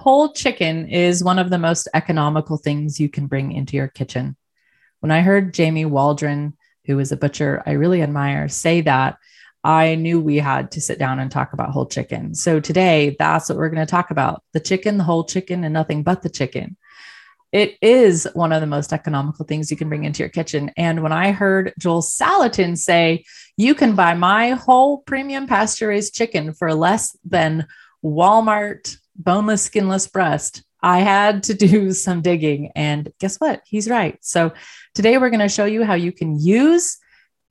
Whole chicken is one of the most economical things you can bring into your kitchen. When I heard Jamie Waldron, who is a butcher I really admire, say that, I knew we had to sit down and talk about whole chicken. So today, that's what we're going to talk about the chicken, the whole chicken, and nothing but the chicken. It is one of the most economical things you can bring into your kitchen. And when I heard Joel Salatin say, you can buy my whole premium pasture raised chicken for less than Walmart boneless, skinless breast, I had to do some digging. And guess what? He's right. So today we're going to show you how you can use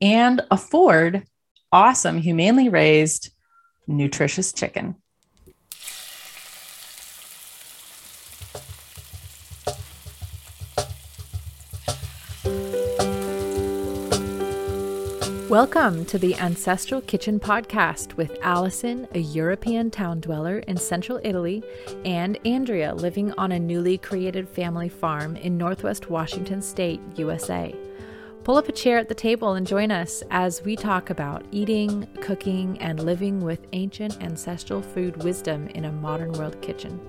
and afford awesome, humanely raised, nutritious chicken. Welcome to the Ancestral Kitchen Podcast with Allison, a European town dweller in central Italy, and Andrea, living on a newly created family farm in northwest Washington state, USA. Pull up a chair at the table and join us as we talk about eating, cooking, and living with ancient ancestral food wisdom in a modern world kitchen.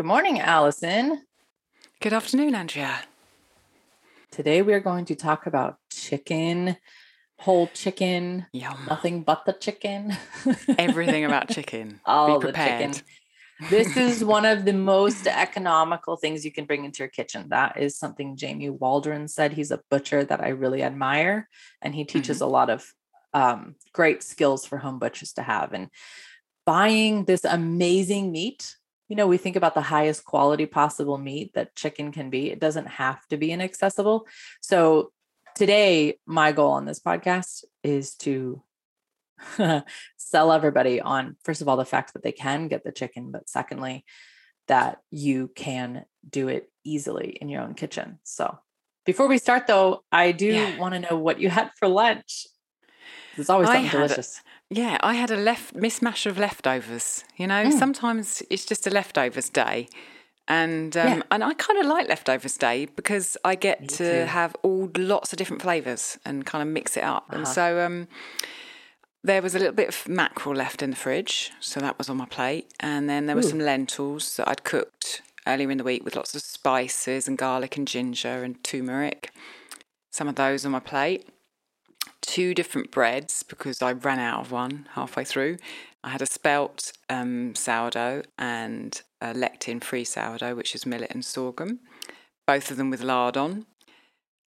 Good morning, Allison. Good afternoon, Andrea. Today we are going to talk about chicken, whole chicken, Yum. nothing but the chicken. Everything about chicken. All Be the chicken. This is one of the most economical things you can bring into your kitchen. That is something Jamie Waldron said. He's a butcher that I really admire, and he teaches Mm-hmm. a lot of um, great skills for home butchers to have. And buying this amazing meat, you know, we think about the highest quality possible meat that chicken can be. It doesn't have to be inaccessible. So today, my goal on this podcast is to sell everybody on first of all the fact that they can get the chicken but secondly that you can do it easily in your own kitchen so before we start though i do Yeah. want to know what you had for lunch It's always I something had delicious Yeah, I had a left mismatch of leftovers. You know, Mm. sometimes it's just a leftovers day. And um, Yeah. and I kind of like leftovers day because I get Me to too. have all lots of different flavors and kind of mix it up. And Uh-huh. so um, there was a little bit of mackerel left in the fridge, so that was on my plate. And then there were Ooh. some lentils that I'd cooked earlier in the week with lots of spices and garlic and ginger and turmeric. Some of those on my plate. Two different breads because I ran out of one halfway through. I had a spelt um, sourdough and a lectin free sourdough, which is millet and sorghum, both of them with lard on.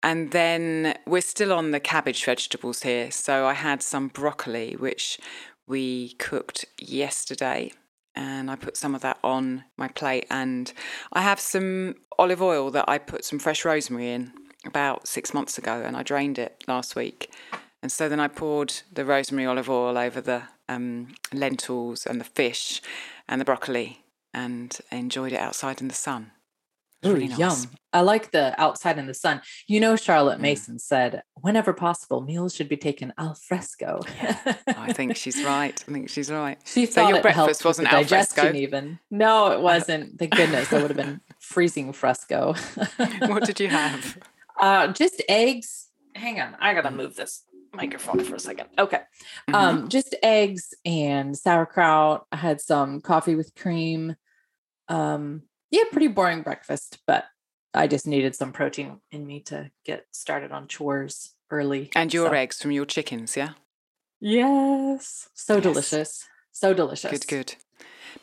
And then we're still on the cabbage vegetables here. So I had some broccoli, which we cooked yesterday. And I put some of that on my plate. And I have some olive oil that I put some fresh rosemary in about six months ago. And I drained it last week. And so then I poured the rosemary olive oil over the um, lentils and the fish and the broccoli and enjoyed it outside in the sun. Ooh, really nice. yum i like the outside in the sun you know charlotte Mm. mason said whenever possible meals should be taken al fresco I think she's right. I think she's right. She So thought your it breakfast wasn't al fresco? even. No, it wasn't. Thank goodness. That would have been freezing fresco. What did you have? Uh, just eggs. Hang on, I gotta move this microphone for a second. Okay. Mhm. Um, just eggs and sauerkraut. I had some coffee with cream. Um, yeah, pretty boring breakfast, but I just needed some protein in me to get started on chores early. and your So- eggs from your chickens, yeah? Yes. So Yes. delicious. So delicious. Good, good.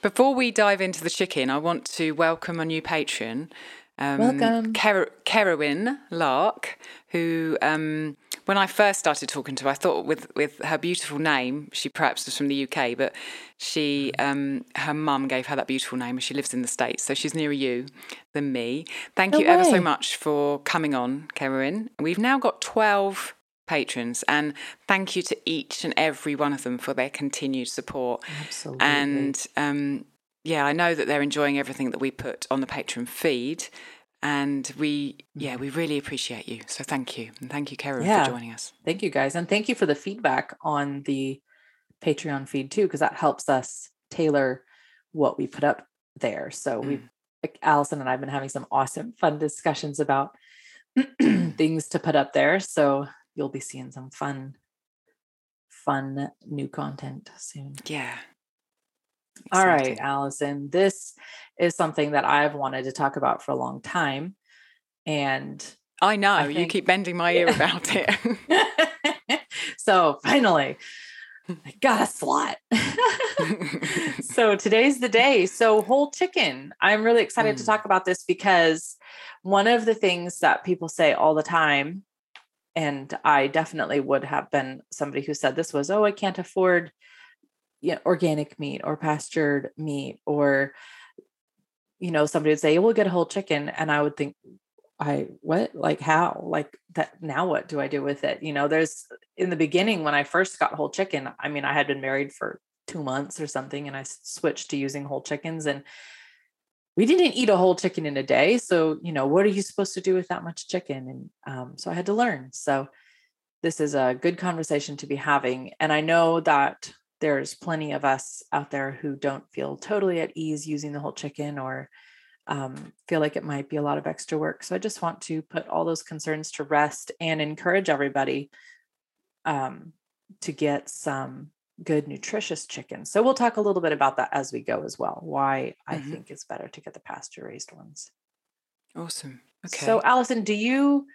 Before we dive into the chicken, I want to welcome a new patron. Um, Welcome. Ker- Kerowin Lark, who, um, when I first started talking to her, I thought with, with her beautiful name, she perhaps was from the UK, but she, um, her mum gave her that beautiful name and she lives in the States, so she's nearer you than me. Thank No you ever so much for coming on, Kerowin. We've now got 12 patrons, and thank you to each and every one of them for their continued support. Absolutely. And um, yeah, I know that they're enjoying everything that we put on the Patreon feed. And we, yeah, we really appreciate you. So thank you. And thank you, Karen, Yeah. for joining us. Thank you guys. And thank you for the feedback on the Patreon feed too, because that helps us tailor what we put up there. So we Mm. like Allison and I have been having some awesome fun discussions about things to put up there. So you'll be seeing some fun, fun new content soon. Yeah. All right. Allison. This is something that I've wanted to talk about for a long time. And I know. I you keep bending my ear Yeah. about it. so finally, I got a slot. so today's the day. So whole chicken. I'm really excited to Mm. talk about this because one of the things that people say all the time, and I definitely would have been somebody who said this was, oh, I can't afford you know, organic meat or pastured meat, or you know, somebody would say, we'll get a whole chicken. And I would think, I what like how like that now what do I do with it? You know, there's in the beginning when I first got whole chicken, I mean, I had been married for two months or something, and I switched to using whole chickens, and we didn't eat a whole chicken in a day. So, you know, what are you supposed to do with that much chicken? And um, so I had to learn. So this is a good conversation to be having, and I know that there's plenty of us out there who don't feel totally at ease using the whole chicken or um, feel like it might be a lot of extra work. So I just want to put all those concerns to rest and encourage everybody um, to get some good, nutritious chicken. So we'll talk a little bit about that as we go as well. Why I Mhm. think it's better to get the pasture raised ones. awesome. Okay. So, Allison, do you?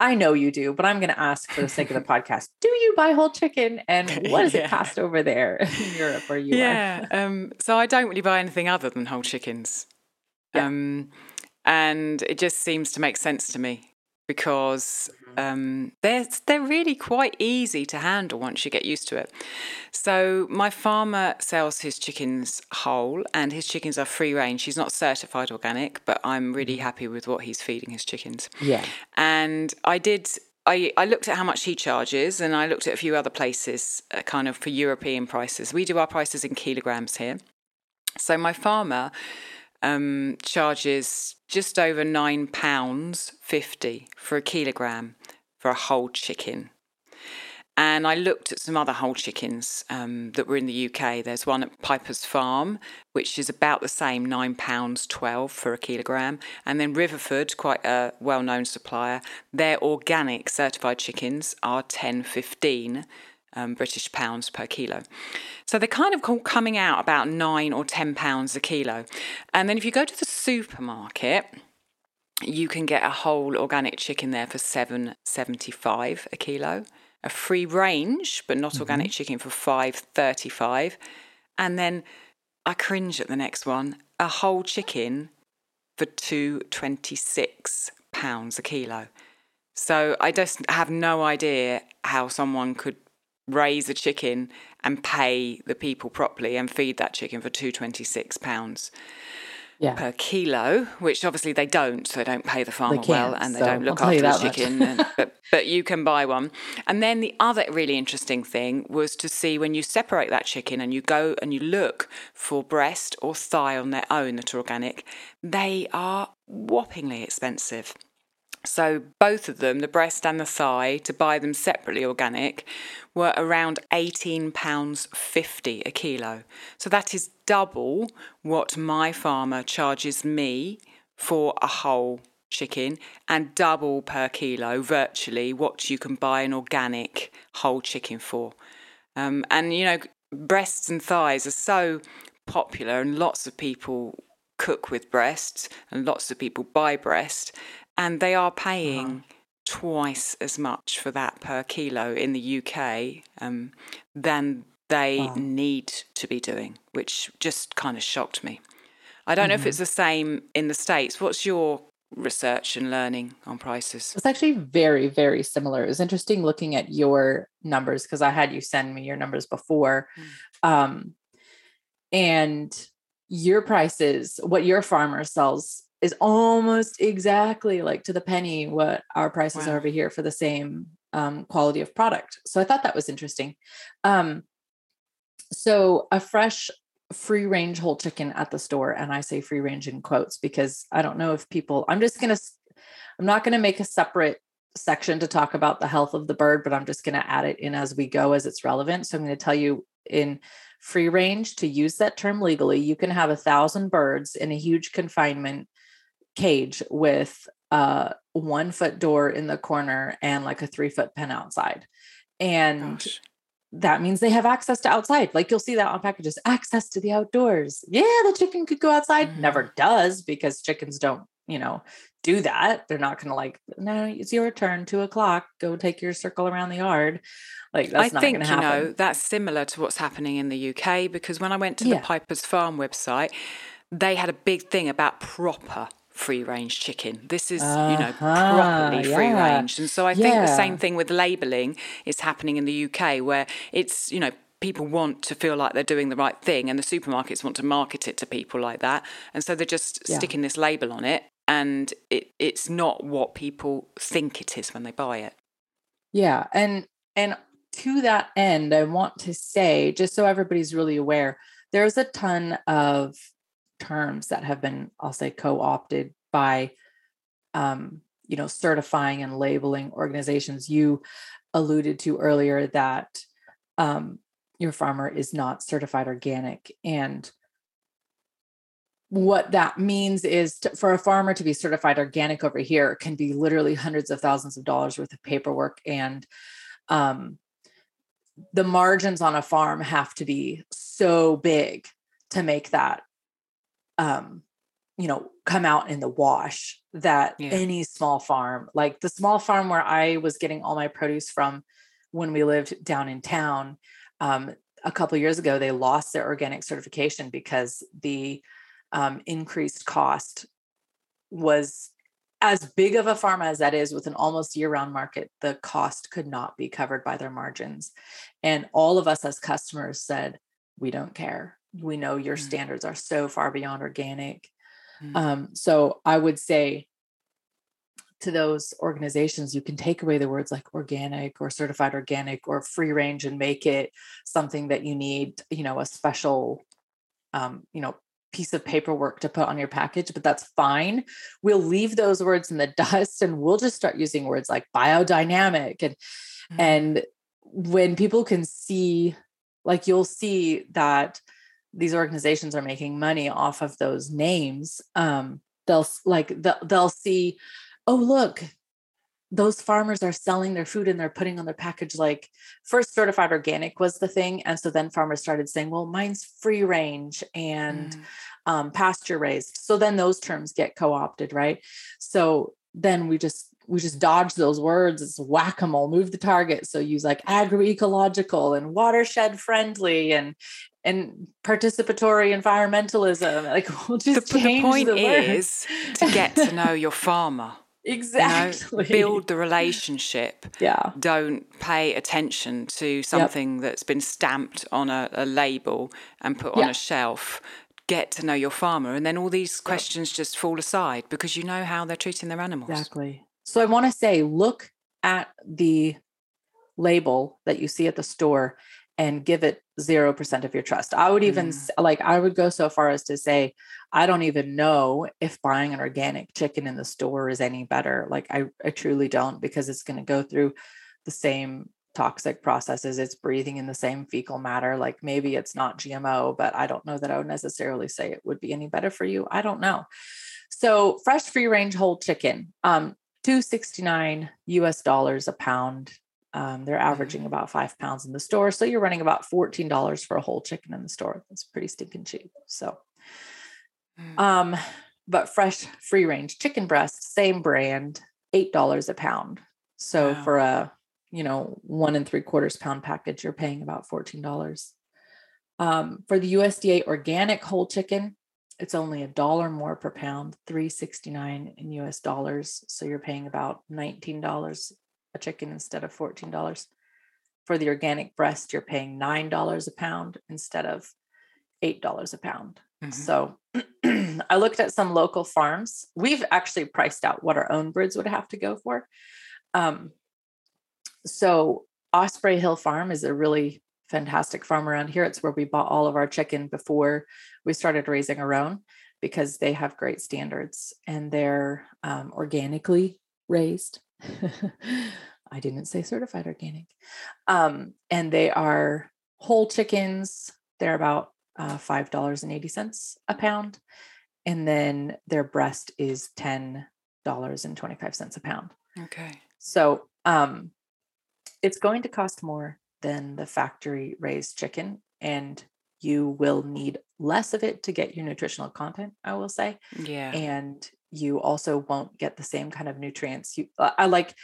I know you do, but I'm going to ask for the sake of the podcast. Do you buy whole chicken, and what does Yeah. it cost over there in Europe where you yeah. are? um, so I don't really buy anything other than whole chickens. Yeah. Um, and it just seems to make sense to me because Mm-hmm. um, they're they're really quite easy to handle once you get used to it. So my farmer sells his chickens whole, and his chickens are free range. He's not certified organic, but I'm really happy with what he's feeding his chickens. Yeah. And I did. I, I looked at how much he charges, and I looked at a few other places, uh, kind of for European prices. We do our prices in kilograms here. So my farmer um, charges just over nine pounds fifty for a kilogram for a whole chicken. And I looked at some other whole chickens um, that were in the UK. There's one at Piper's Farm, which is about the same, nine pounds twelve for a kilogram. And then Riverford, quite a well-known supplier, their organic certified chickens are ten fifteen um, British pounds per kilo. So they're kind of coming out about nine or ten pounds a kilo. And then if you go to the supermarket, you can get a whole organic chicken there for seven seventy five a kilo. A free range, but not organic chicken for five thirty five. And then I cringe at the next one. A whole chicken for two twenty six pounds a kilo. So I just have no idea how someone could raise a chicken and pay the people properly and feed that chicken for two twenty six pounds Yeah. per kilo, which obviously they don't. So they don't pay the farmer well and they so don't look I'll tell you after the chicken. and, but, but you can buy one. And then the other really interesting thing was to see when you separate that chicken and you go and you look for breast or thigh on their own that are organic, they are whoppingly expensive. So both of them, the breast and the thigh, to buy them separately organic, were around eighteen pounds fifty a kilo. So that is double what my farmer charges me for a whole chicken, and double per kilo, virtually what you can buy an organic whole chicken for. Um, and you know, breasts and thighs are so popular, and lots of people cook with breasts, and lots of people buy breast, and they are paying twice as much for that per kilo in the UK um, than they Wow. need to be doing, which just kind of shocked me. I don't know if it's the same in the States. What's your research and learning on prices? It's actually very, very similar. It was interesting looking at your numbers because I had you send me your numbers before. Um, and your prices, what your farmer sells, is almost exactly like to the penny what our prices Wow. are over here for the same um, quality of product. So I thought that was interesting. Um, so a fresh free range whole chicken at the store and i say free range in quotes because i don't know if people i'm just going to i'm not going to make a separate section to talk about the health of the bird but i'm just going to add it in as we go as it's relevant so i'm going to tell you in free range to use that term legally you can have a thousand birds in a huge confinement cage with a one foot door in the corner and like a three foot pen outside. And Gosh. that means they have access to outside. Like you'll see that on packages, access to the outdoors. Yeah, the chicken could go outside. Mhm. Never does because chickens don't, you know, do that. They're not going to like, no, it's your turn, two o'clock. Go take your circle around the yard. Like that's I not think you know that's similar to what's happening in the UK because when I went to Yeah. the Piper's Farm website, they had a big thing about proper free range chicken. This is, you know, Uh-huh, properly free range. And so I think the same thing with labeling is happening in the UK where it's, you know, people want to feel like they're doing the right thing and the supermarkets want to market it to people like that. And so they're just Yeah. sticking this label on it and it, it's not what people think it is when they buy it. Yeah, and and to that end, I want to say, just so everybody's really aware, there's a ton of terms that have been, I'll say, co-opted by, um, you know, certifying and labeling organizations. You alluded to earlier that um, your farmer is not certified organic, and what that means is to, for a farmer to be certified organic over here can be literally hundreds of thousands of dollars worth of paperwork and um, the margins on a farm have to be so big to make that um, you know come out in the wash that Yeah. any small farm like the small farm where i was getting all my produce from when we lived down in town um, a couple years ago they lost their organic certification because the um, increased cost was as big of a farm as that is with an almost year-round market the cost could not be covered by their margins and all of us as customers said we don't care we know your Mm. standards are so far beyond organic Mm. um, so i would say to those organizations you can take away the words like organic or certified organic or free range and make it something that you need you know a special um, you know piece of paperwork to put on your package but that's fine we'll leave those words in the dust and we'll just start using words like biodynamic and Mm. and when people can see like you'll see that these organizations are making money off of those names um they'll like they'll, they'll see oh look those farmers are selling their food and they're putting on their package like first certified organic was the thing and so then farmers started saying well mine's free range and Mm. um, pasture raised. So then those terms get co-opted, right? So then we just we just dodge those words. It's whack a mole, move the target. So use like agroecological and watershed friendly and and participatory environmentalism. Like we'll The, just the change point the is to get to know your farmer. you know, exactly build the relationship. Yeah. Don't pay attention to something that's been stamped on a, a label and put on Yeah. a shelf. Get to know your farmer, and then all these questions just fall aside because you know how they're treating their animals. Exactly. So I want to say, look at the label that you see at the store and give it 0% of your trust. I would even Mm. like, I would go so far as to say, I don't even know if buying an organic chicken in the store is any better. Like, I, I truly don't because it's going to go through the same toxic processes. It's breathing in the same fecal matter. Like, maybe it's not GMO, but I don't know that I would necessarily say it would be any better for you. I don't know. So, fresh free range whole chicken, um, 269 US dollars a pound. Um, they're averaging about five pounds in the store. So you're running about $14 for a whole chicken in the store. That's pretty stinking cheap. So, Mm. um, but fresh free range chicken breast, same brand, $8 a pound. So Wow. for a, you know, one and three quarters pound package, you're paying about $14. Um, for the USDA organic whole chicken, it's only a dollar more per pound, 369 in US dollars. So you're paying about $19 a chicken instead of $14. For the organic breast, you're paying $9 a pound instead of $8 a pound. Mhm. So I looked at some local farms. We've actually priced out what our own birds would have to go for. Um, so Osprey Hill Farm is a really fantastic farm around here. It's where we bought all of our chicken before we started raising our own because they have great standards and they're um, organically raised. I didn't say certified organic. Um, and they are whole chickens. They're about uh, $5.80 a pound. And then their breast is 10 $8.25 a pound. Okay. So um, it's going to cost more than the factory raised chicken, and you will need less of it to get your nutritional content, I will say. Yeah. And you also won't get the same kind of nutrients. You, I like,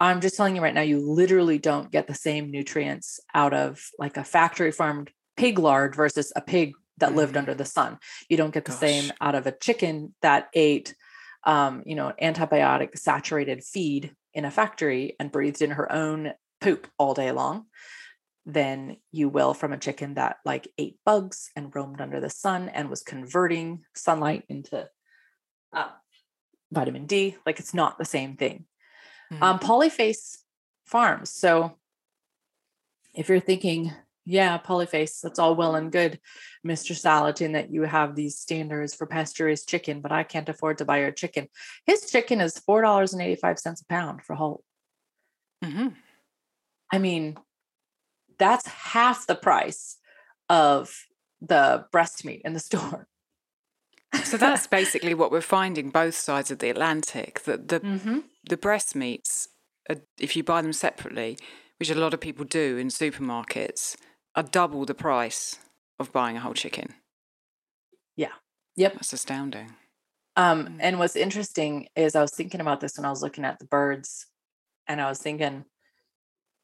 I'm just telling you right now, you literally don't get the same nutrients out of like a factory farmed pig lard versus a pig that lived Mhm. under the sun. You don't get the same out of a chicken that ate, um, you know, antibiotic saturated feed in a factory and breathed in her own poop all day long than you will from a chicken that like ate bugs and roamed under the sun and was converting sunlight into uh, vitamin D. Like it's not the same thing. Mhm. Um, Polyface Farms. So if you're thinking, yeah, Polyface, that's all well and good, Mr. Salatin, that you have these standards for pasture raised chicken, but I can't afford to buy your chicken. His chicken is $4.85 a pound for whole. Mm-hmm. I mean, that's half the price of the breast meat in the store. So that's basically what we're finding both sides of the Atlantic that the hmm the breast meats, are, if you buy them separately, which a lot of people do in supermarkets, are double the price of buying a whole chicken. Yeah. Yep. That's astounding. Um, Mm. and what's interesting is I was thinking about this when I was looking at the birds, and I was thinking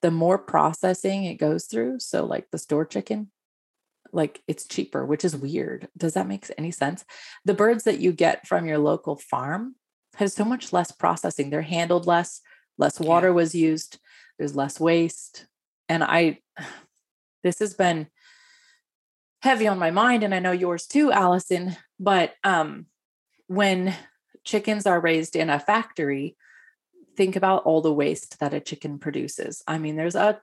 the more processing it goes through, so like the store chicken, like it's cheaper, which is weird. Does that make any sense? The birds that you get from your local farm has so much less processing. They're handled less, less water Yeah. was used, there's less waste. And I this has been heavy on my mind and I know yours too, Allison, but um when chickens are raised in a factory, think about all the waste that a chicken produces. I mean, there's a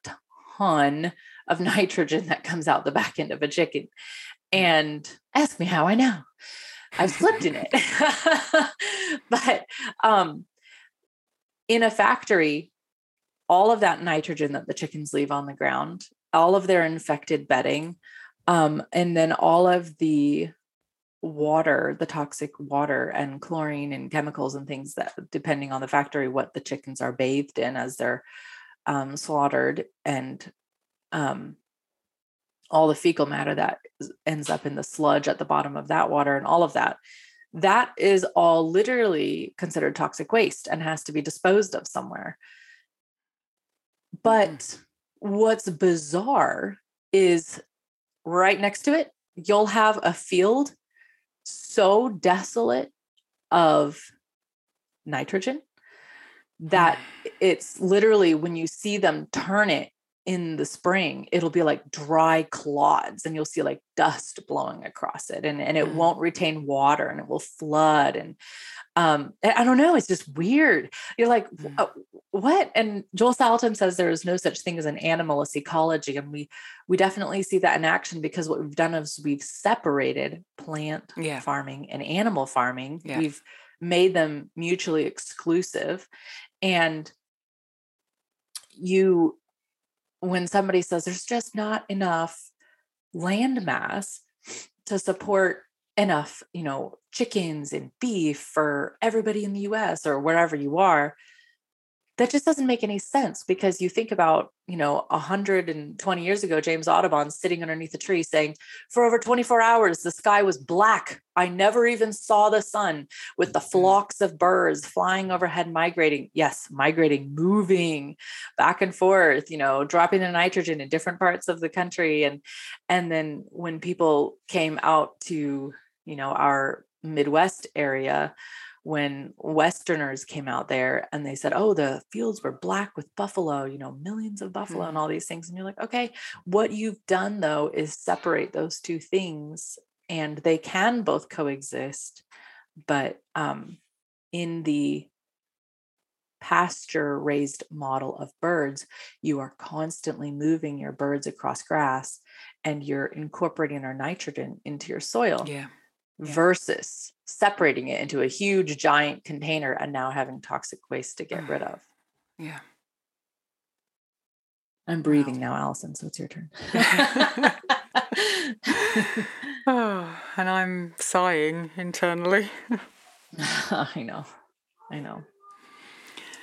ton of nitrogen that comes out the back end of a chicken. And ask me how I know. I've slept in it. but um, in a factory, all of that nitrogen that the chickens leave on the ground, all of their infected bedding, um, and then all of the water, the toxic water and chlorine and chemicals and things that, depending on the factory, what the chickens are bathed in as they're um, slaughtered, and um, all the fecal matter that ends up in the sludge at the bottom of that water and all of that. That is all literally considered toxic waste and has to be disposed of somewhere. But what's bizarre is right next to it, you'll have a field so desolate of nitrogen that it's literally when you see them turn it in the spring it'll be like dry clods and you'll see like dust blowing across it and, and it Mm. won't retain water and it will flood and um i don't know it's just weird you're like Mm. "Uh, what and joel salatin says there is no such thing as an animalless ecology and we we definitely see that in action because what we've done is we've separated plant Yeah. farming and animal farming Yeah. we've made them mutually exclusive and you when somebody says there's just not enough land mass to support enough you know chickens and beef for everybody in the US or wherever you are that just doesn't make any sense because you think about you know 120 years ago james audubon sitting underneath a tree saying for over 24 hours the sky was black. I never even saw the sun with the mm-hmm. flocks of birds flying overhead migrating. Yes migrating moving back and forth you know dropping the nitrogen in different parts of the country. And and then when people came out to you know our midwest area when westerners came out there and they said oh the fields were black with buffalo you know millions of buffalo and all these things and you're like okay what you've done though is separate those two things and they can both coexist but um in the pasture raised model of birds you are constantly moving your birds across grass and you're incorporating our nitrogen into your soil Yeah. Yeah. versus separating it into a huge giant container and now having toxic waste to get rid of. Yeah. I'm breathing now, Allison, so it's your turn. oh, and I'm sighing internally. I know. I know.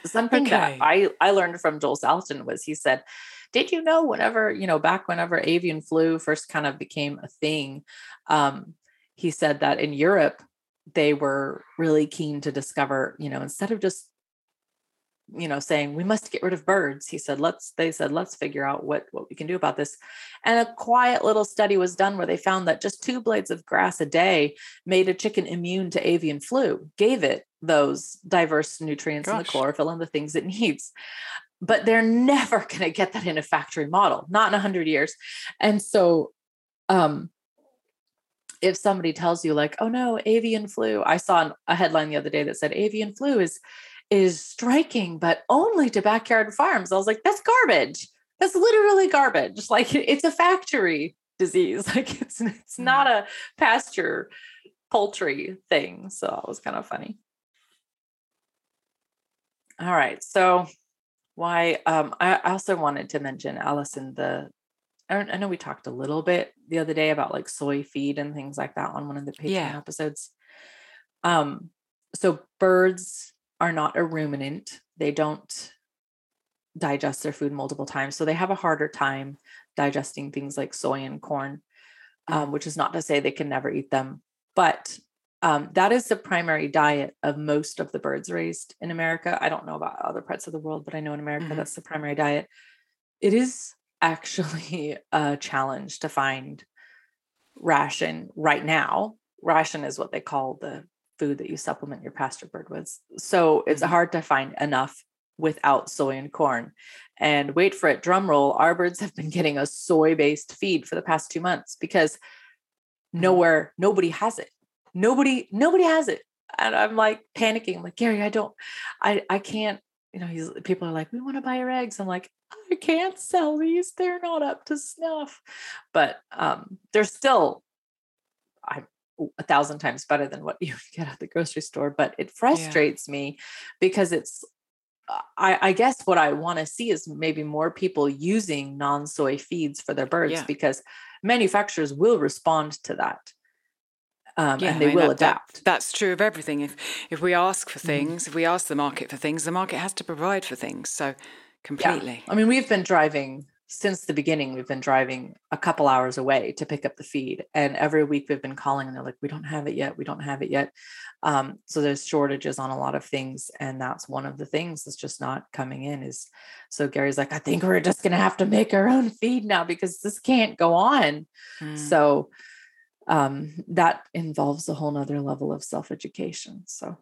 Something Okay. that I I learned from Joel Salatin was he said, "Did you know whenever you know back whenever avian flu first kind of became a thing, um, he said that in Europe they were really keen to discover you know instead of just you know saying we must get rid of birds he said let's they said let's figure out what what we can do about this. And a quiet little study was done where they found that just two blades of grass a day made a chicken immune to avian flu gave it those diverse nutrients and the chlorophyll and the things it needs. But they're never going to get that in a factory model not in 100 years. And so um if somebody tells you like oh no avian flu i saw an- a headline the other day that said avian flu is is striking but only to backyard farms. I was like that's garbage. That's literally garbage. Like it's a factory disease. Like it's it's not a pasture poultry thing. So it was kind of funny. All right. So why um i I also wanted to mention allison the I, I know we talked a little bit the other day about like soy feed and things like that on one of the patreon Yeah. episodes um so birds are not a ruminant they don't digest their food multiple times so they have a harder time digesting things like soy and corn um, which is not to say they can never eat them but um, that is the primary diet of most of the birds raised in america i don't know about other parts of the world but i know in america Mhm. that's the primary diet it is actually a challenge to find ration right now. Ration is what they call the food that you supplement your pasture bird with. So it's Mhm. hard to find enough without soy and corn. And wait for it drum roll our birds have been getting a soy based feed for the past two months because nowhere nobody has it. Nobody nobody has it. And i'm like panicking I'm like gary i don't i i can't you know he's people are like we want to buy your eggs i'm like i can't sell these they're not up to snuff but um they're still i'm a thousand times better than what you get at the grocery store but it frustrates me because it's I, I guess what I want to see is maybe more people using non-soy feeds for their birds Yeah. because manufacturers will respond to that. Um, Yeah, and I they mean, will that- that- adapt. that's true of everything. If if we ask for Mhm. things, if we ask the market for things, the market has to provide for things. So completely. I mean, we've been driving since the beginning. We've been driving a couple hours away to pick up the feed, and every week we've been calling, and they're like, "We don't have it yet. We don't have it yet." Um, so there's shortages on a lot of things, and that's one of the things that's just not coming in. Is so Gary's like, "I think we're just gonna have to make our own feed now because this can't go on." Mm. So um, that involves a whole nother level of self education. So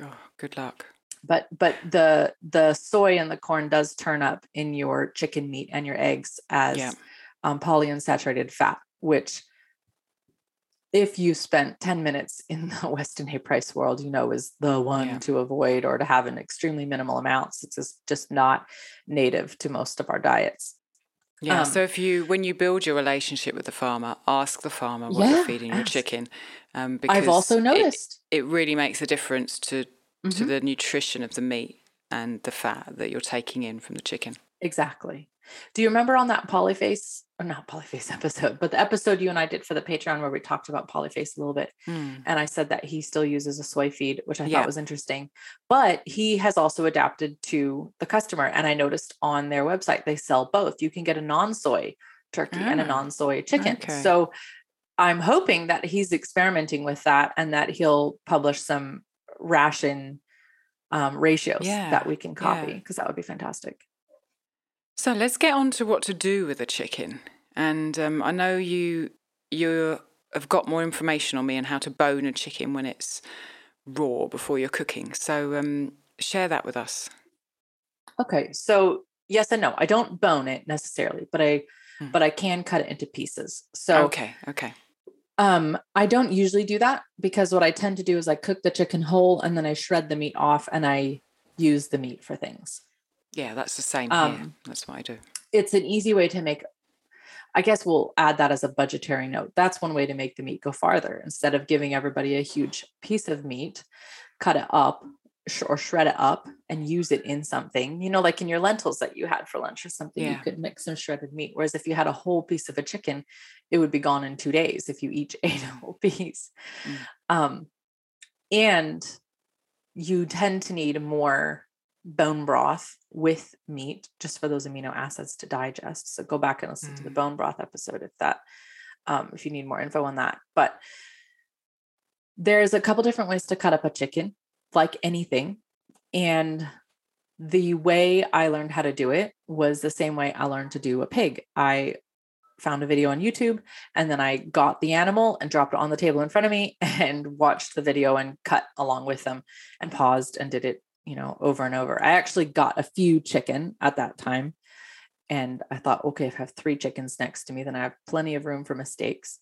Oh, good luck. but but the the soy and the corn does turn up in your chicken meat and your eggs as Yeah. um, polyunsaturated fat which if you spent 10 minutes in the weston a price world you know is the one Yeah. to avoid or to have in extremely minimal amounts it's just, just not native to most of our diets Yeah. Um, so if you, when you build your relationship with the farmer, ask the farmer what Yeah, you're feeding your chicken. Um, because i've also noticed it, really makes a difference to to Mhm. the nutrition of the meat and the fat that you're taking in from the chicken. Exactly. Do you remember on that Polyface not Polyface episode, but the episode you and I did for the Patreon where we talked about Polyface a little bit? Mm. And I said that he still uses a soy feed, which I Yeah. thought was interesting. But he has also adapted to the customer. And I noticed on their website, they sell both. You can get a non soy turkey and a Ah, non soy chicken. okay. So I'm hoping that he's experimenting with that and that he'll publish some ration um, ratios Yeah, that we can copy yeah. because that would be fantastic. So let's get on to what to do with a chicken. And um, I know you you have got more information on me on how to bone a chicken when it's raw before you're cooking. So um, share that with us. Okay, so yes and no. I don't bone it necessarily, but I Hmm. but I can cut it into pieces. So okay, okay. um I don't usually do that because what I tend to do is I cook the chicken whole and then I shred the meat off and I use the meat for things. Yeah, that's the same here. Um, That's what I do. It's an easy way to make I guess we'll add that as a budgetary note. That's one way to make the meat go farther. Instead of giving everybody a huge piece of meat, cut it up or shred it up and use it in something, you know, like in your lentils that you had for lunch or something, yeah. you could mix some shredded meat. Whereas if you had a whole piece of a chicken, it would be gone in two days if you each ate a whole piece. Mm. Um, and you tend to need more bone broth with meat just for those amino acids to digest. So go back and listen mm. to the mm. bone broth episode if that um, if you need more info on that. But there's a couple different ways to cut up a chicken, like anything. And the way I learned how to do it was the same way I learned to do a pig. I found a video on YouTube and then I got the animal and dropped it on the table in front of me and watched the video and cut along with them and paused and did it, you know, over and over. I actually got a few chicken at that time and I thought, okay, if I have three chickens next to me, then I have plenty of room for mistakes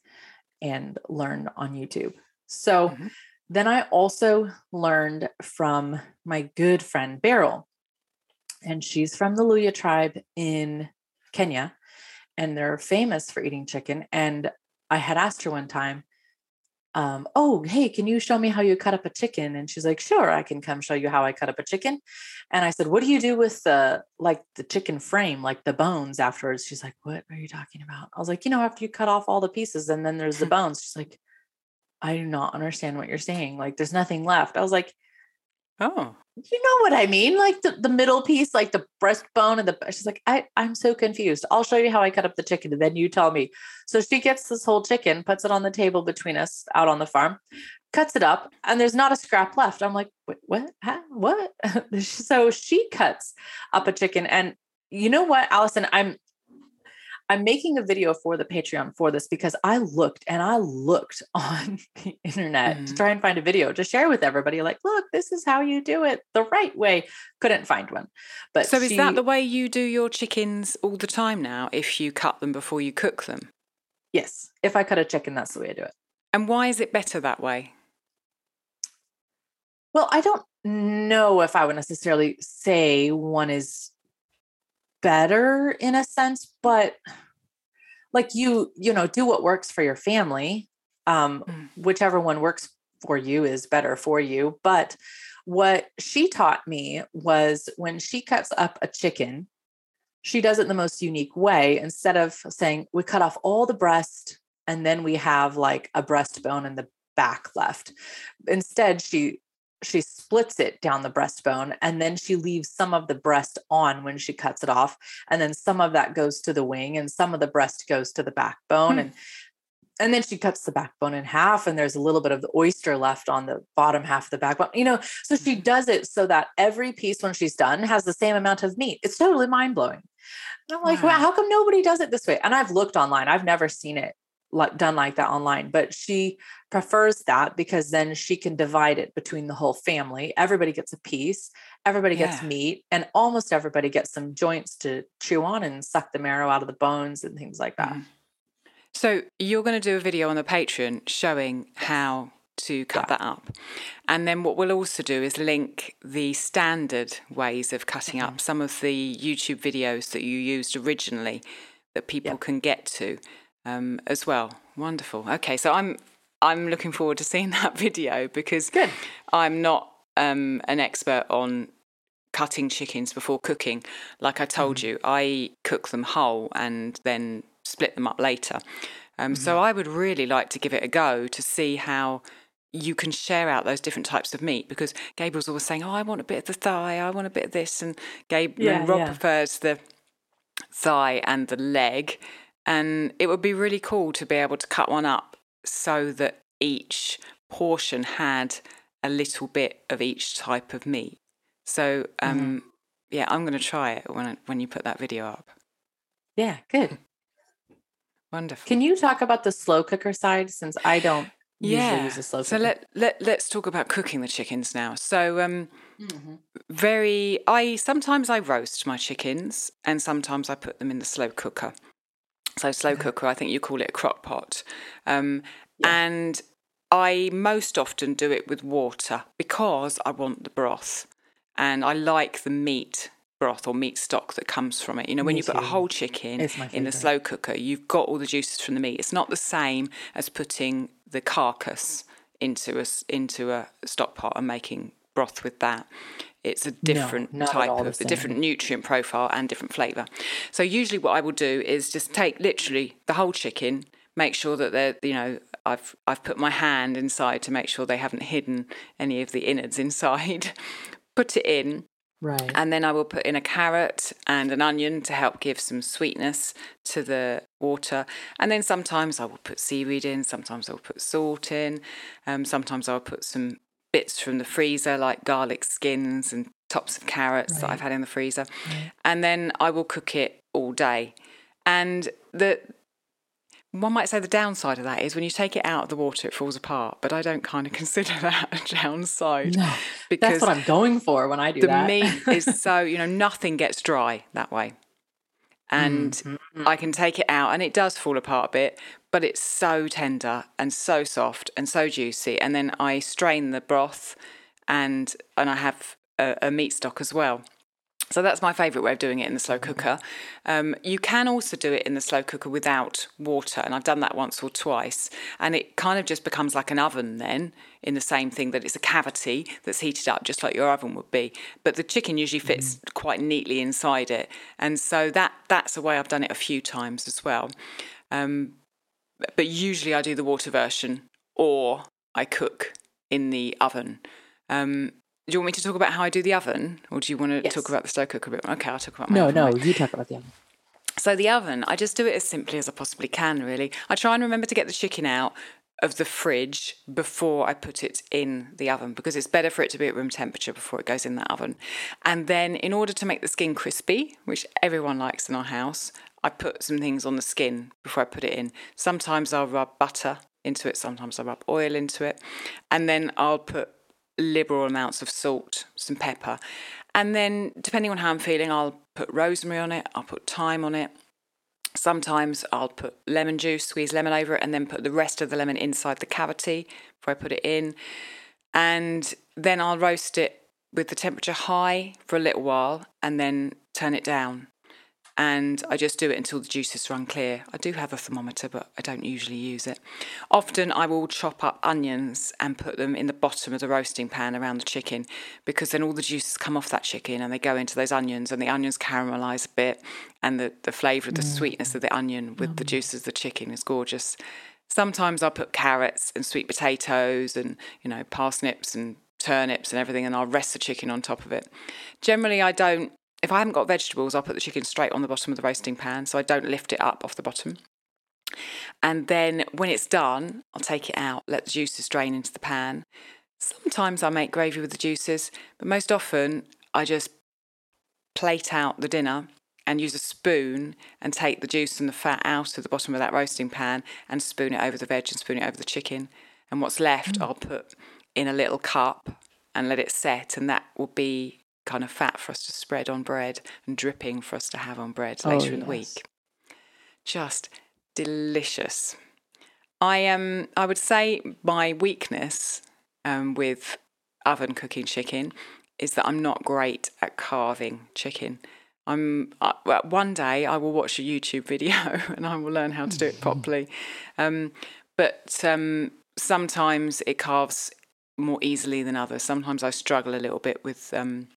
and learn on YouTube. So mm-hmm. then I also learned from my good friend Beryl, and she's from the Luhya tribe in Kenya, and they're famous for eating chicken. And I had asked her one time, um, oh, hey, can you show me how you cut up a chicken? And she's like, sure, I can come show you how I cut up a chicken. And I said, what do you do with the like the chicken frame, like the bones afterwards? She's like, what are you talking about? I was like, you know, after you cut off all the pieces and then there's the bones. She's like, I do not understand what you're saying. Like, there's nothing left. I was like, oh, you know what I mean? Like the, the middle piece, like the breastbone and the she's like, I, I'm so confused. I'll show you how I cut up the chicken and then you tell me. So she gets this whole chicken, puts it on the table between us out on the farm, cuts it up, and there's not a scrap left. I'm like, what? What? so she cuts up a chicken. And you know what, Allison? I'm I'm making a video for the Patreon for this because I looked and I looked on the internet mm-hmm. to try and find a video to share with everybody. Like, look, this is how you do it the right way. Couldn't find one. But so, she, is that the way you do your chickens all the time now? If you cut them before you cook them? Yes. If I cut a chicken, that's the way I do it. And why is it better that way? Well, I don't know if I would necessarily say one is better in a sense, but like you, you know, do what works for your family. Um, mm. whichever one works for you is better for you. But what she taught me was when she cuts up a chicken, she does it the most unique way. Instead of saying, we cut off all the breast and then we have like a breastbone in the back left. Instead, she she splits it down the breastbone and then she leaves some of the breast on when she cuts it off and then some of that goes to the wing and some of the breast goes to the backbone hmm. and and then she cuts the backbone in half and there's a little bit of the oyster left on the bottom half of the backbone you know so she mm-hmm. does it so that every piece when she's done has the same amount of meat it's totally mind-blowing i'm like wow. wow how come nobody does it this way and i've looked online i've never seen it like done like that online but she prefers that because then she can divide it between the whole family everybody gets a piece everybody yeah. gets meat and almost everybody gets some joints to chew on and suck the marrow out of the bones and things like that mm. so you're going to do a video on the patreon showing how to cut yeah. that up. And then what we'll also do is link the standard ways of cutting mm-hmm. up some of the YouTube videos that you used originally that people yep. can get to um, as well. Wonderful. Okay, so I'm I'm looking forward to seeing that video because Good. I'm not um, an expert on cutting chickens before cooking. Like I told mm. you, I cook them whole and then split them up later. Um, mm. So I would really like to give it a go to see how you can share out those different types of meat because Gabriel's always saying, "Oh, I want a bit of the thigh, I want a bit of this," and Gabe yeah, and Rob yeah. prefers the thigh and the leg. And it would be really cool to be able to cut one up so that each portion had a little bit of each type of meat. So, um, mm-hmm. yeah, I'm going to try it when when you put that video up. Yeah, good. Wonderful. Can you talk about the slow cooker side since I don't yeah. use a slow cooker? So let let let's talk about cooking the chickens now. So um mm-hmm. very I sometimes I roast my chickens and sometimes I put them in the slow cooker. So slow cooker, I think you call it a crock pot. Um, yeah. And I most often do it with water because I want the broth and I like the meat broth or meat stock that comes from it. You know, when Me you put a whole chicken in the slow cooker, you've got all the juices from the meat. It's not the same as putting the carcass into a into a stock pot and making broth with that. It's a different no, type of a different nutrient profile and different flavour. So usually what I will do is just take literally the whole chicken, make sure that they're you know I've I've put my hand inside to make sure they haven't hidden any of the innards inside. put it in. Right. And then I will put in a carrot and an onion to help give some sweetness to the water. And then sometimes I will put seaweed in, sometimes I'll put salt in, um, sometimes I'll put some bits from the freezer like garlic skins and tops of carrots right. that I've had in the freezer. Right. And then I will cook it all day. And the one might say the downside of that is when you take it out of the water, it falls apart. But I don't kind of consider that a downside. No, because that's what I'm going for when I do the that. The meat is so you know nothing gets dry that way, and mm-hmm. I can take it out, and it does fall apart a bit, but it's so tender and so soft and so juicy. And then I strain the broth, and and I have a, a meat stock as well. So that's my favourite way of doing it in the slow cooker. Um, you can also do it in the slow cooker without water, and I've done that once or twice. And it kind of just becomes like an oven then, in the same thing that it's a cavity that's heated up just like your oven would be. But the chicken usually fits mm. quite neatly inside it, and so that that's a way I've done it a few times as well. Um, but usually I do the water version, or I cook in the oven. Um, do you want me to talk about how I do the oven, or do you want to yes. talk about the slow cooker a bit? Okay, I'll talk about my no, oven. no. You talk about the oven. So the oven, I just do it as simply as I possibly can. Really, I try and remember to get the chicken out of the fridge before I put it in the oven because it's better for it to be at room temperature before it goes in that oven. And then, in order to make the skin crispy, which everyone likes in our house, I put some things on the skin before I put it in. Sometimes I'll rub butter into it, sometimes I rub oil into it, and then I'll put liberal amounts of salt, some pepper. And then, depending on how I'm feeling, I'll put rosemary on it, I'll put thyme on it. Sometimes I'll put lemon juice, squeeze lemon over it, and then put the rest of the lemon inside the cavity before I put it in. And then I'll roast it with the temperature high for a little while and then turn it down and I just do it until the juices run clear. I do have a thermometer, but I don't usually use it. Often I will chop up onions and put them in the bottom of the roasting pan around the chicken because then all the juices come off that chicken and they go into those onions and the onions caramelise a bit and the, the flavour of the mm. sweetness of the onion with mm. the juices of the chicken is gorgeous. Sometimes I'll put carrots and sweet potatoes and, you know, parsnips and turnips and everything and I'll rest the chicken on top of it. Generally, I don't if I haven't got vegetables, I'll put the chicken straight on the bottom of the roasting pan so I don't lift it up off the bottom. And then when it's done, I'll take it out, let the juices drain into the pan. Sometimes I make gravy with the juices, but most often I just plate out the dinner and use a spoon and take the juice and the fat out of the bottom of that roasting pan and spoon it over the veg and spoon it over the chicken. And what's left, mm. I'll put in a little cup and let it set, and that will be kind of fat for us to spread on bread and dripping for us to have on bread oh, later yes. in the week. Just delicious. I am. Um, I would say my weakness um, with oven cooking chicken is that I'm not great at carving chicken. I'm uh, one day I will watch a YouTube video and I will learn how to do it properly. Um, but um, sometimes it carves more easily than others. Sometimes I struggle a little bit with um,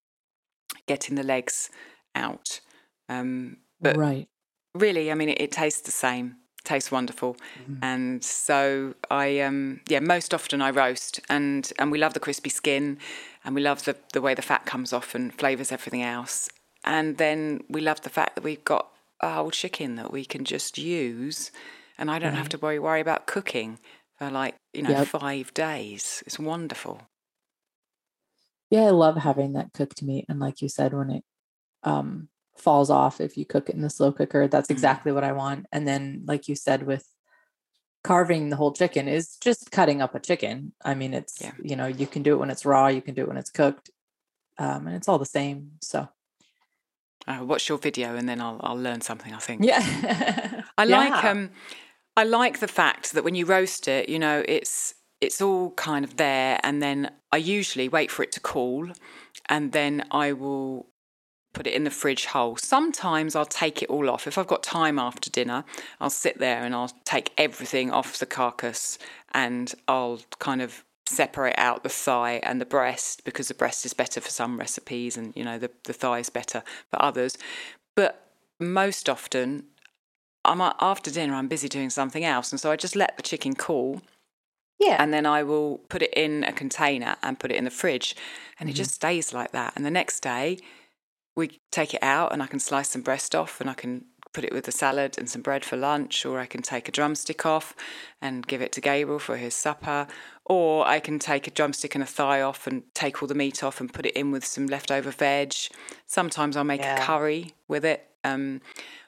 getting the legs out. Um, but right. really, I mean, it, it tastes the same. tastes wonderful, mm. and so I, um, yeah, most often I roast, and and we love the crispy skin, and we love the the way the fat comes off and flavors everything else, and then we love the fact that we've got a whole chicken that we can just use, and I don't right. have to worry worry about cooking for like you know yep. five days. It's wonderful yeah i love having that cooked meat and like you said when it um falls off if you cook it in the slow cooker that's mm-hmm. exactly what i want and then like you said with carving the whole chicken is just cutting up a chicken i mean it's yeah. you know you can do it when it's raw you can do it when it's cooked um, and it's all the same so uh, watch your video and then I'll I'll learn something. I think. Yeah. I like yeah. um, I like the fact that when you roast it, you know, it's it's all kind of there and then I usually wait for it to cool and then I will put it in the fridge whole. Sometimes I'll take it all off. If I've got time after dinner, I'll sit there and I'll take everything off the carcass and I'll kind of separate out the thigh and the breast because the breast is better for some recipes and you know the, the thigh is better for others. But most often I'm after dinner I'm busy doing something else and so I just let the chicken cool Yeah. And then I will put it in a container and put it in the fridge. And it Mhm. just stays like that. And the next day, we take it out and I can slice some breast off and I can put it with a salad and some bread for lunch, or I can take a drumstick off and give it to Gabriel for his supper, or I can take a drumstick and a thigh off and take all the meat off and put it in with some leftover veg. Sometimes I'll make Yeah. a curry with it. Um,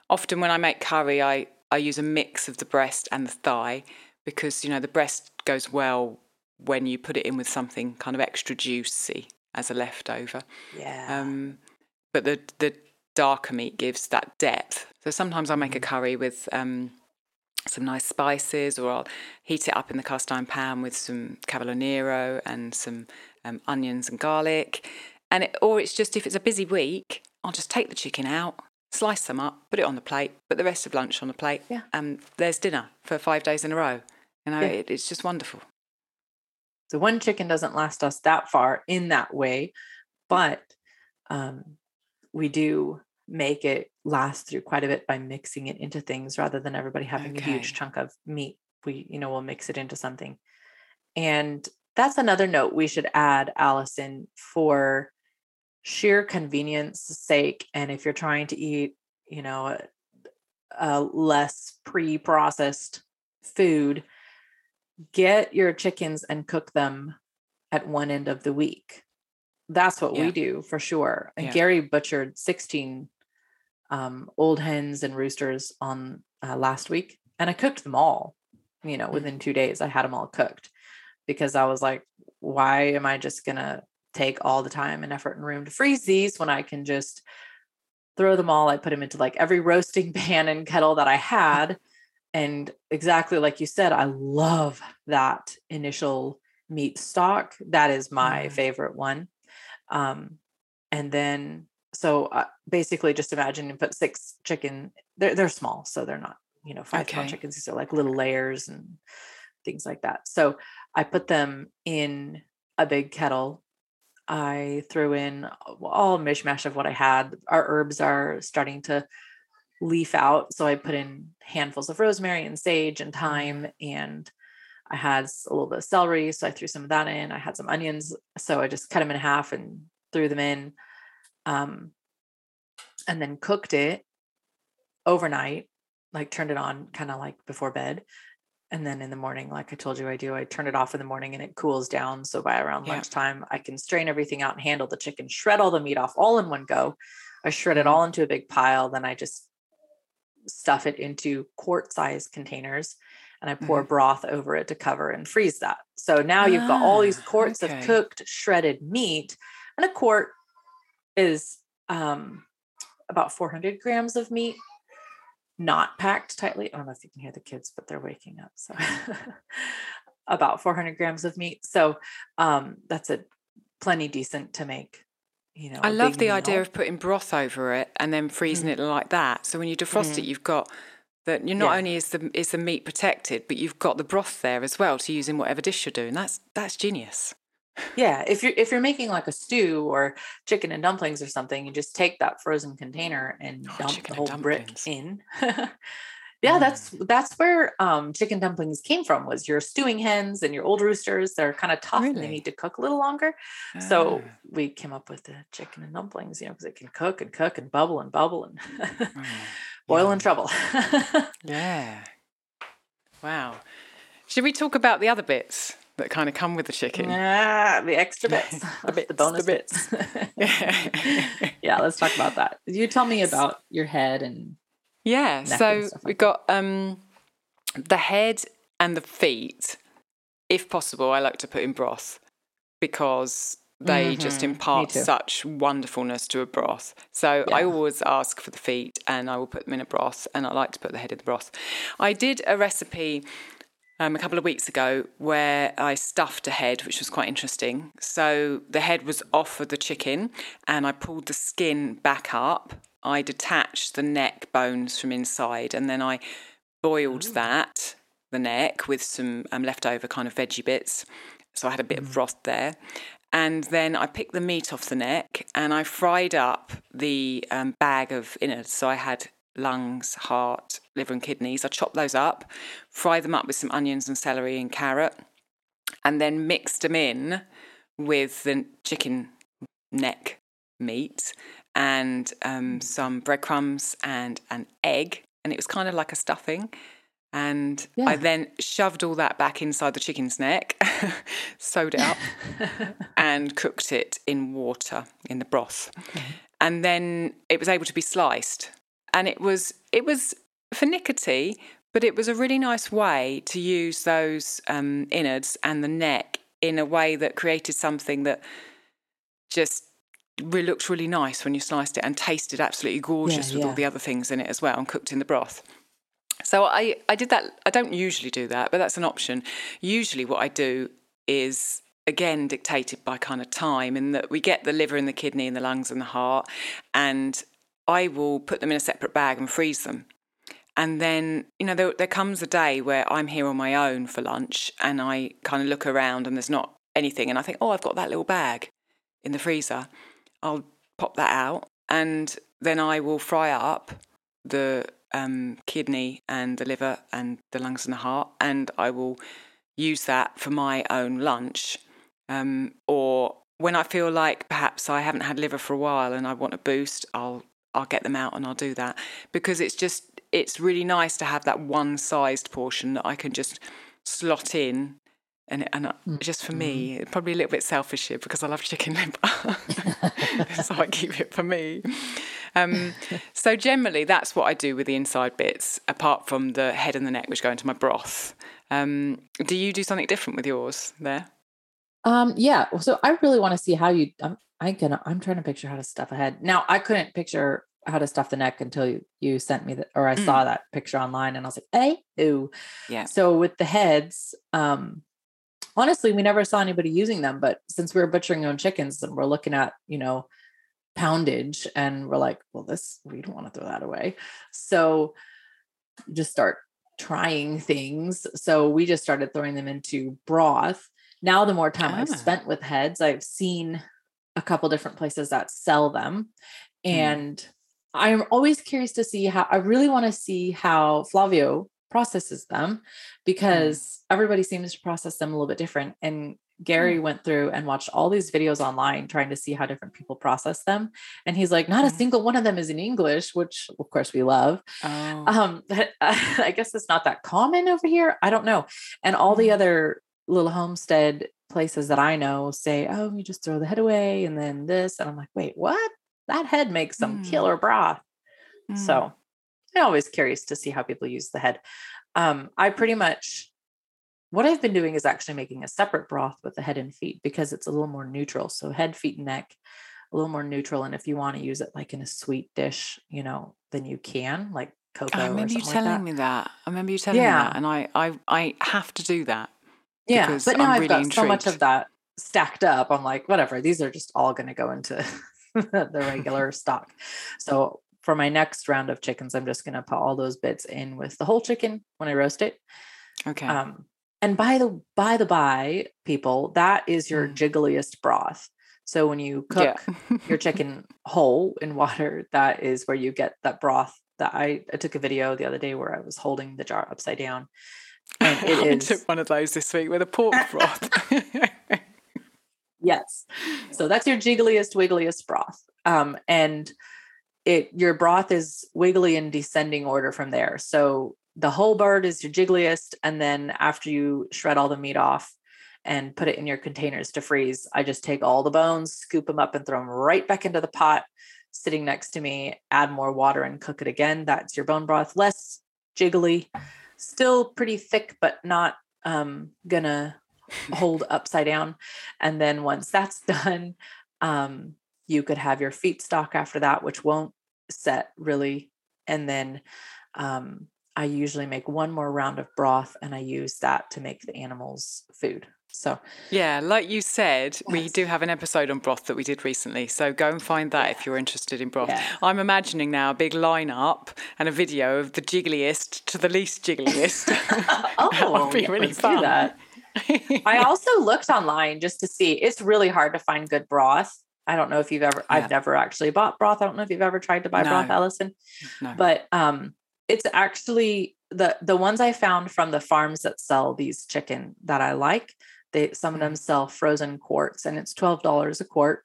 often when I make curry, I, I use a mix of the breast and the thigh because you know the breast goes well when you put it in with something kind of extra juicy as a leftover. Yeah. Um, but the the darker meat gives that depth. So sometimes I'll make a curry with um, some nice spices, or I'll heat it up in the cast iron pan with some cavolo nero and some um, onions and garlic. And it, or it's just if it's a busy week, I'll just take the chicken out, slice them up, put it on the plate, put the rest of lunch on the plate, Yeah. and there's dinner for five days in a row. You know, Yeah. it, it's just wonderful. So one chicken doesn't last us that far in that way, but um, we do make it last through quite a bit by mixing it into things rather than everybody having a huge chunk of meat. We, you know, we'll mix it into something. And that's another note we should add, Allison, for sheer convenience sake. And if you're trying to eat, you know, a, a less pre-processed food, get your chickens and cook them at one end of the week. That's what Yeah. we do for sure. And Yeah. Gary butchered 16 um, old hens and roosters on uh, last week, and I cooked them all. You know, Mm. within two days, I had them all cooked because I was like, why am I just gonna take all the time and effort and room to freeze these when I can just throw them all? I put them into like every roasting pan and kettle that I had. And exactly like you said, I love that initial meat stock. That is my Mm. favorite one. Um, and then, so uh, basically, just imagine you put six chicken. They're they're small, so they're not you know five pound Okay. chickens. These are like little layers and things like that. So I put them in a big kettle. I threw in all mishmash of what I had. Our herbs are starting to leaf out. So I put in handfuls of rosemary and sage and thyme. And I had a little bit of celery. So I threw some of that in. I had some onions. So I just cut them in half and threw them in. Um, and then cooked it overnight, like turned it on kind of like before bed. And then in the morning, like I told you I do, I turn it off in the morning and it cools down. So by around Yeah. lunchtime, I can strain everything out and handle the chicken, shred all the meat off all in one go. I shred it Mhm. all into a big pile. Then I just stuff it into quart size containers and I pour broth over it to cover and freeze that. So now you've got all these Ah, quarts okay. of cooked shredded meat. And a quart is um, about 400 grams of meat, not packed tightly. I don't know if you can hear the kids, but they're waking up. So about 400 grams of meat. So um, that's a plenty decent to make. You know, I love the idea of putting broth over it and then freezing Mm. it like that. So when you defrost Mm. it, you've got that. You're not Yeah. only is the is the meat protected, but you've got the broth there as well to use in whatever dish you're doing. That's that's genius. Yeah, if you're if you're making like a stew or chicken and dumplings or something, you just take that frozen container and Oh, dump the whole brick in. yeah, that's that's where um, chicken dumplings came from. Was your stewing hens and your old roosters? They're kind of tough and they need to cook a little longer. So Ah, we came up with the chicken and dumplings, you know, because it can cook and cook and bubble and bubble and mm, boil yum. in trouble. Yeah. Wow. Should we talk about the other bits that kind of come with the chicken? ah, the extra bits, The bits, the the bonus bits. bits. yeah, let's talk about that. You tell me about your head and Yeah, so we've got um, the head and the feet. If possible, I like to put in broth because they just Mhm, me impart such wonderfulness to a broth. So I always ask for the feet and I will put them in a broth and I like to put the head in the broth. I did a recipe um, a couple of weeks ago where I stuffed a head, which was quite interesting. So the head was off of the chicken, and I pulled the skin back up. I detached the neck bones from inside, and then I boiled that, the neck, with some um, leftover kind of veggie bits. So I had a bit of broth there. And then I picked the meat off the neck and I fried up the um, bag of innards. So I had lungs, heart, liver, and kidneys. I chopped those up, fry them up with some onions and celery and carrot. and then mixed them in with the chicken neck meat and um, some breadcrumbs and an egg. And it was kind of like a stuffing. And Yeah. I then shoved all that back inside the chicken's neck, sewed it up, and cooked it in water in the broth. And then it was able to be sliced. And it was it was finicky, but it was a really nice way to use those um, innards and the neck in a way that created something that just looked really nice when you sliced it and tasted absolutely gorgeous with all the other things in it as well and cooked in the broth. So I, I did that. I don't usually do that, but that's an option. Usually, what I do is again dictated by kind of time, in that we get the liver and the kidney and the lungs and the heart, and I will put them in a separate bag and freeze them. And then, you know, there, there comes a day where I'm here on my own for lunch and I kind of look around and there's not anything. And I think, oh, I've got that little bag in the freezer. I'll pop that out and then I will fry up the um, kidney and the liver and the lungs and the heart, and I will use that for my own lunch. Um, or when I feel like perhaps I haven't had liver for a while and I want a boost, I'll I'll get them out and I'll do that because it's just it's really nice to have that one-sized portion that I can just slot in. And, and uh, just for me, probably a little bit selfish here because I love chicken liver. so I keep it for me. Um, so generally, that's what I do with the inside bits, apart from the head and the neck, which go into my broth. Um, do you do something different with yours there? Um, yeah. So I really want to see how you. I'm, I can. I'm trying to picture how to stuff a head. Now I couldn't picture how to stuff the neck until you, you sent me that, or I saw that picture online, and I was like, "Hey, ooh." Yeah. So with the heads, um, honestly, we never saw anybody using them, but since we were butchering our own chickens and we're looking at, you know, poundage, and we're like, well, this we don't want to throw that away, so just start trying things. So we just started throwing them into broth. Now, the more time I've Ah. spent with heads, I've seen a couple different places that sell them. Mm. And I'm always curious to see how I really want to see how Flavio processes them because everybody seems to process them a little bit different. And Gary went through and watched all these videos online trying to see how different people process them. And he's like, not a Mm. single one of them is in English, which of course we love Oh, um but, i guess it's not that common over here i don't know and all the Mm. other little homestead places that i know say oh you just throw the head away and then this and i'm like wait what that head makes some Mm. killer broth mm. so i'm always curious to see how people use the head um i pretty much what i've been doing is actually making a separate broth with the head and feet because it's a little more neutral so head feet and neck a little more neutral and if you want to use it like in a sweet dish you know then you can like cocoa I remember you something like telling that. me that. I remember you telling me that, and I, I, I have to do that. Yeah, but now I'm I've really got so much of that stacked up. I'm like, whatever. These are just all going to go into the regular stock. So for my next round of chickens, I'm just going to put all those bits in with the whole chicken when I roast it. Okay. Um, and by the by the by, people, that is your Mm. jiggliest broth. So when you cook yeah. your chicken whole in water, that is where you get that broth. That I, I took a video the other day where I was holding the jar upside down, and it I is took one of those this week with a pork broth. Yes. So that's your jiggliest, wiggliest broth. Um, and it your broth is wiggly in descending order from there. So the whole bird is your jiggliest, and then after you shred all the meat off and put it in your containers to freeze, I just take all the bones, scoop them up, and throw them right back into the pot sitting next to me. Add more water and cook it again. That's your bone broth, less jiggly, still pretty thick, but not um, gonna hold upside down. And then once that's done, um, you could have your feet stock after that, which won't set really. And then um, I usually make one more round of broth and I use that to make the animals food. So yeah, like you said, we do have an episode on broth that we did recently. So go and find that if you're interested in broth. Yeah. I'm imagining now a big lineup and a video of the jiggliest to the least jiggliest. oh, that would be yeah, really fun. that. I also looked online just to see. It's really hard to find good broth. I don't know if you've ever. Yeah. I've never actually bought broth. I don't know if you've ever tried to buy broth, No. Allison. No. But um, it's actually the the ones I found from the farms that sell these chicken that I like. They some of them Mhm. sell frozen quarts and it's $12 a quart.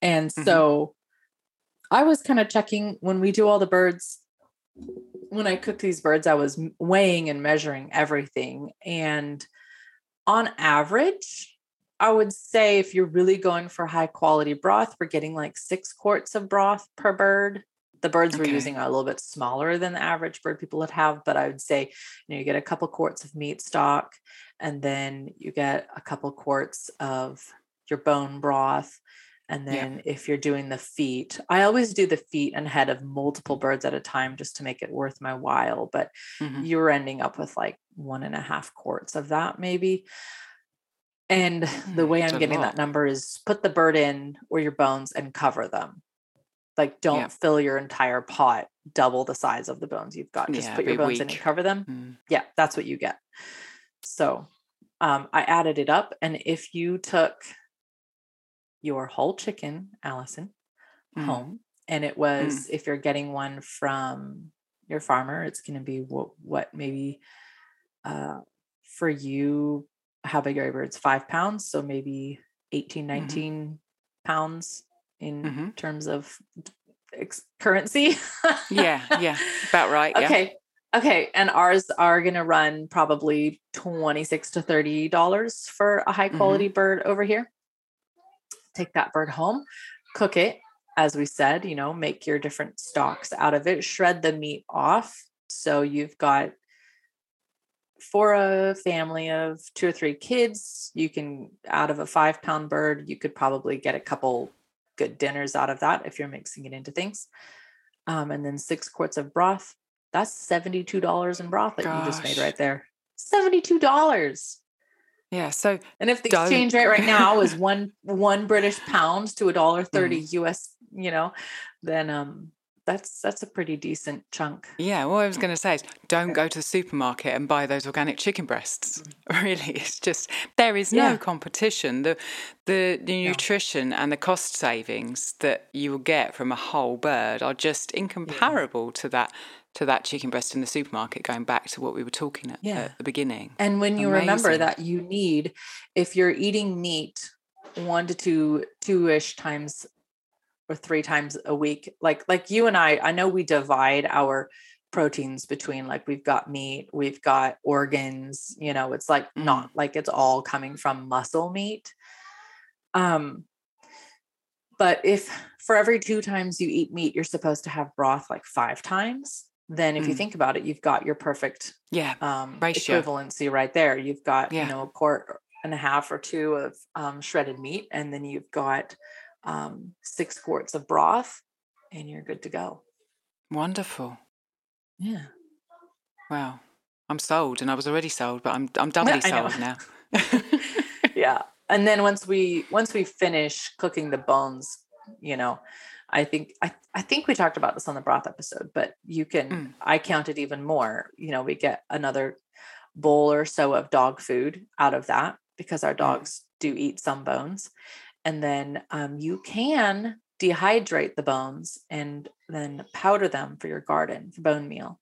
And Mhm. so I was kind of checking when we do all the birds when I cook these birds, I was weighing and measuring everything. And on average, I would say if you're really going for high quality broth, we're getting like six quarts of broth per bird. The birds we're using are a little bit smaller than the average bird people would have, but I would say you know you get a couple quarts of meat stock, and then you get a couple quarts of your bone broth. And Yeah. then if you're doing the feet, I always do the feet and head of multiple birds at a time just to make it worth my while. But Mhm. you're ending up with like one and a half quarts of that, maybe. And the Mm, way I'm getting that number is put the bird in or your bones and cover them. Like, don't Yeah. fill your entire pot double the size of the bones you've got. Just Yeah, put your bones in and cover them. Mm. Yeah, that's what you get. So um, I added it up. And if you took your whole chicken, Allison, Mm. home, and it was if you're getting one from your farmer, it's going to be what, what maybe uh, for you, how big are your birds? Five pounds. So maybe 18, Mm-hmm. 19 pounds in Mhm. terms of ex- currency. Yeah, yeah, about right. Yeah. Okay. Okay. And ours are going to run probably 26 to $30 for a high Mm-hmm. quality bird over here. Take that bird home, cook it, as we said, you know, make your different stocks out of it, shred the meat off. So you've got for a family of two or three kids, you can out of a five pound bird, you could probably get a couple good dinners out of that if you're mixing it into things. Um, and then six quarts of broth. That's $72 in broth that you just made right there. $72. Yeah. So And if the Don't. exchange rate right now is one one British pound to a dollar thirty Mm-hmm. US, you know, then um that's that's a pretty decent chunk. Yeah, what I was going to say is don't go to the supermarket and buy those organic chicken breasts. Mm. Really, it's just there is no Yeah. competition. The the, the nutrition and the cost savings that you will get from a whole bird are just incomparable to that to that chicken breast in the supermarket. Going back to what we were talking at, Yeah. at the beginning. And when you remember that you need, if you're eating meat one to two, two-ish times or three times a week, like like you and I, I know we divide our proteins between like we've got meat, we've got organs, you know, it's like Mm. not like it's all coming from muscle meat. Um but if for every two times you eat meat, you're supposed to have broth like five times, then if you Mm. think about it, you've got your perfect Yeah, um, Ratio. equivalency right there. You've got Yeah. you know a quart and a half or two of um, shredded meat, and then you've got um, six quarts of broth, and you're good to go. wonderful. Yeah, Wow, I'm sold, and I was already sold, but I'm I'm doubly sold now. yeah. And then once we once we finish cooking the bones, you know, I think I I think we talked about this on the broth episode, but you can Mm. I counted even more. You know, we get another bowl or so of dog food out of that because our dogs do eat some bones. And then um, you can dehydrate the bones and then powder them for your garden for bone meal,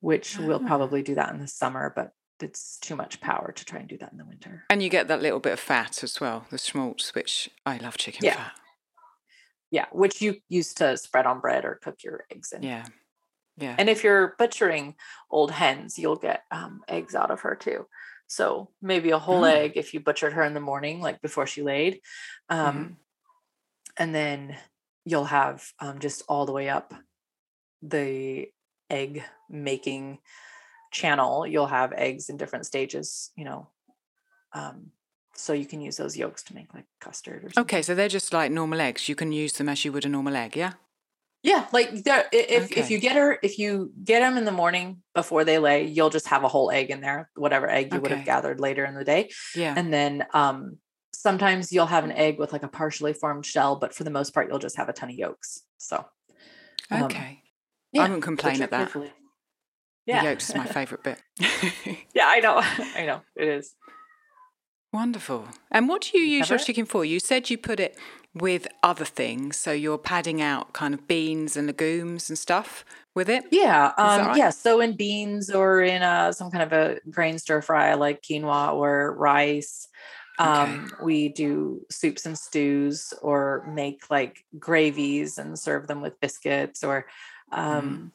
which we'll Ah. probably do that in the summer, but it's too much power to try and do that in the winter. And you get that little bit of fat as well, the schmaltz, which I love chicken Yeah. fat. Yeah, which you use to spread on bread or cook your eggs in. Yeah. Yeah. And if you're butchering old hens, you'll get um, eggs out of her too. So maybe a whole Oh. egg if you butchered her in the morning, like before she laid. Um, Mhm. And then you'll have um, just all the way up the egg making channel. You'll have eggs in different stages, you know. Um, so you can use those yolks to make like custard or something. Okay, so they're just like normal eggs. You can use them as you would a normal egg, yeah? Yeah, like they're- i- if if you get her, if you get them in the morning before they lay, you'll just have a whole egg in there, whatever egg you would have gathered later in the day. Yeah. And then um sometimes you'll have an egg with like a partially formed shell, but for the most part, you'll just have a ton of yolks. So um, okay. yeah, I wouldn't complain at that. carefully. The Yeah, yolks is my favourite bit. yeah, I know, I know it is. Wonderful. And what do you use your chicken for? You said you put it with other things, so you're padding out kind of beans and legumes and stuff with it. Yeah, um, right? yeah. So in beans or in uh, some kind of a grain stir fry like quinoa or rice, Um, we do soups and stews or make like gravies and serve them with biscuits or um,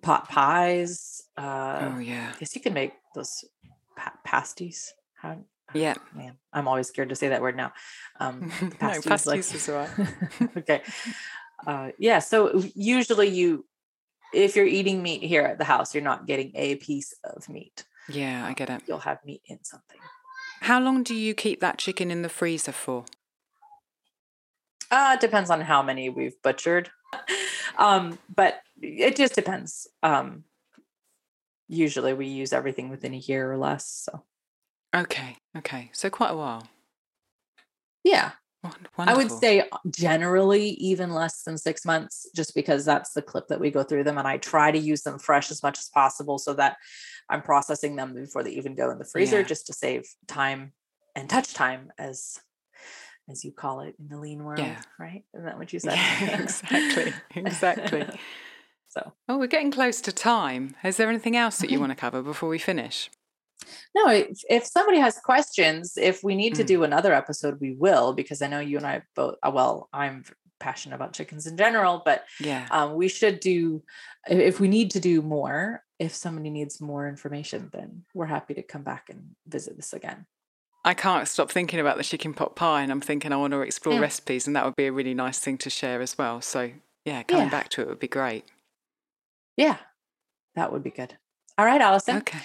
pot pies. Uh, oh yeah. I guess you can make those pa- pasties. How, Yeah. man, I'm always scared to say that word now. Um, no, pasties, like- all right. okay. Uh, yeah. So usually you, if you're eating meat here at the house, you're not getting a piece of meat. Yeah, I get it. You'll have meat in something. How long do you keep that chicken in the freezer for? Uh, it depends on how many we've butchered. um, but it just depends. Um, usually we use everything within a year or less. So Okay, okay. So quite a while. yeah, Won- I would say uh, generally even less than six months, just because that's the clip that we go through them. And I try to use them fresh as much as possible so that I'm processing them before they even go in the freezer, Yeah. just to save time and touch time as as you call it in the lean world, Yeah. right? Isn't that what you said? Yeah, exactly, exactly. so Oh, we're getting close to time. Is there anything else that you want to cover before we finish? No, if, if somebody has questions, if we need to Mm. do another episode, we will, because I know you and I both uh, well, I'm passionate about chickens in general, but Yeah. um, we should do if- we need to do more if somebody needs more information then we're happy to come back and visit this again I can't stop thinking about the chicken pot pie, and I'm thinking I want to explore Mm. recipes, and that would be a really nice thing to share as well. So, yeah, coming Yeah. back to it would be great. yeah that would be good all right allison Okay.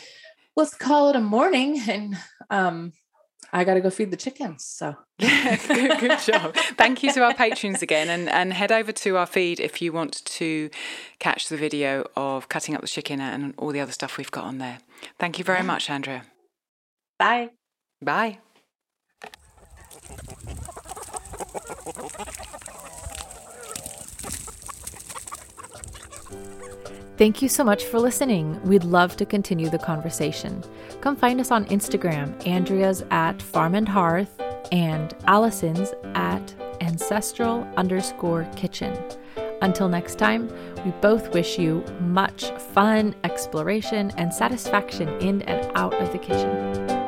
Let's call it a morning and um i gotta go feed the chickens so good, good job. Thank you to our patrons again, and, and head over to our feed if you want to catch the video of cutting up the chicken and all the other stuff we've got on there. Thank you very much, Andrea. bye Bye. Thank you so much for listening. We'd love to continue the conversation. Come find us on Instagram. Andrea's at Farm and Hearth and Allison's at ancestral underscore kitchen. Until next time, we both wish you much fun, exploration, and satisfaction in and out of the kitchen.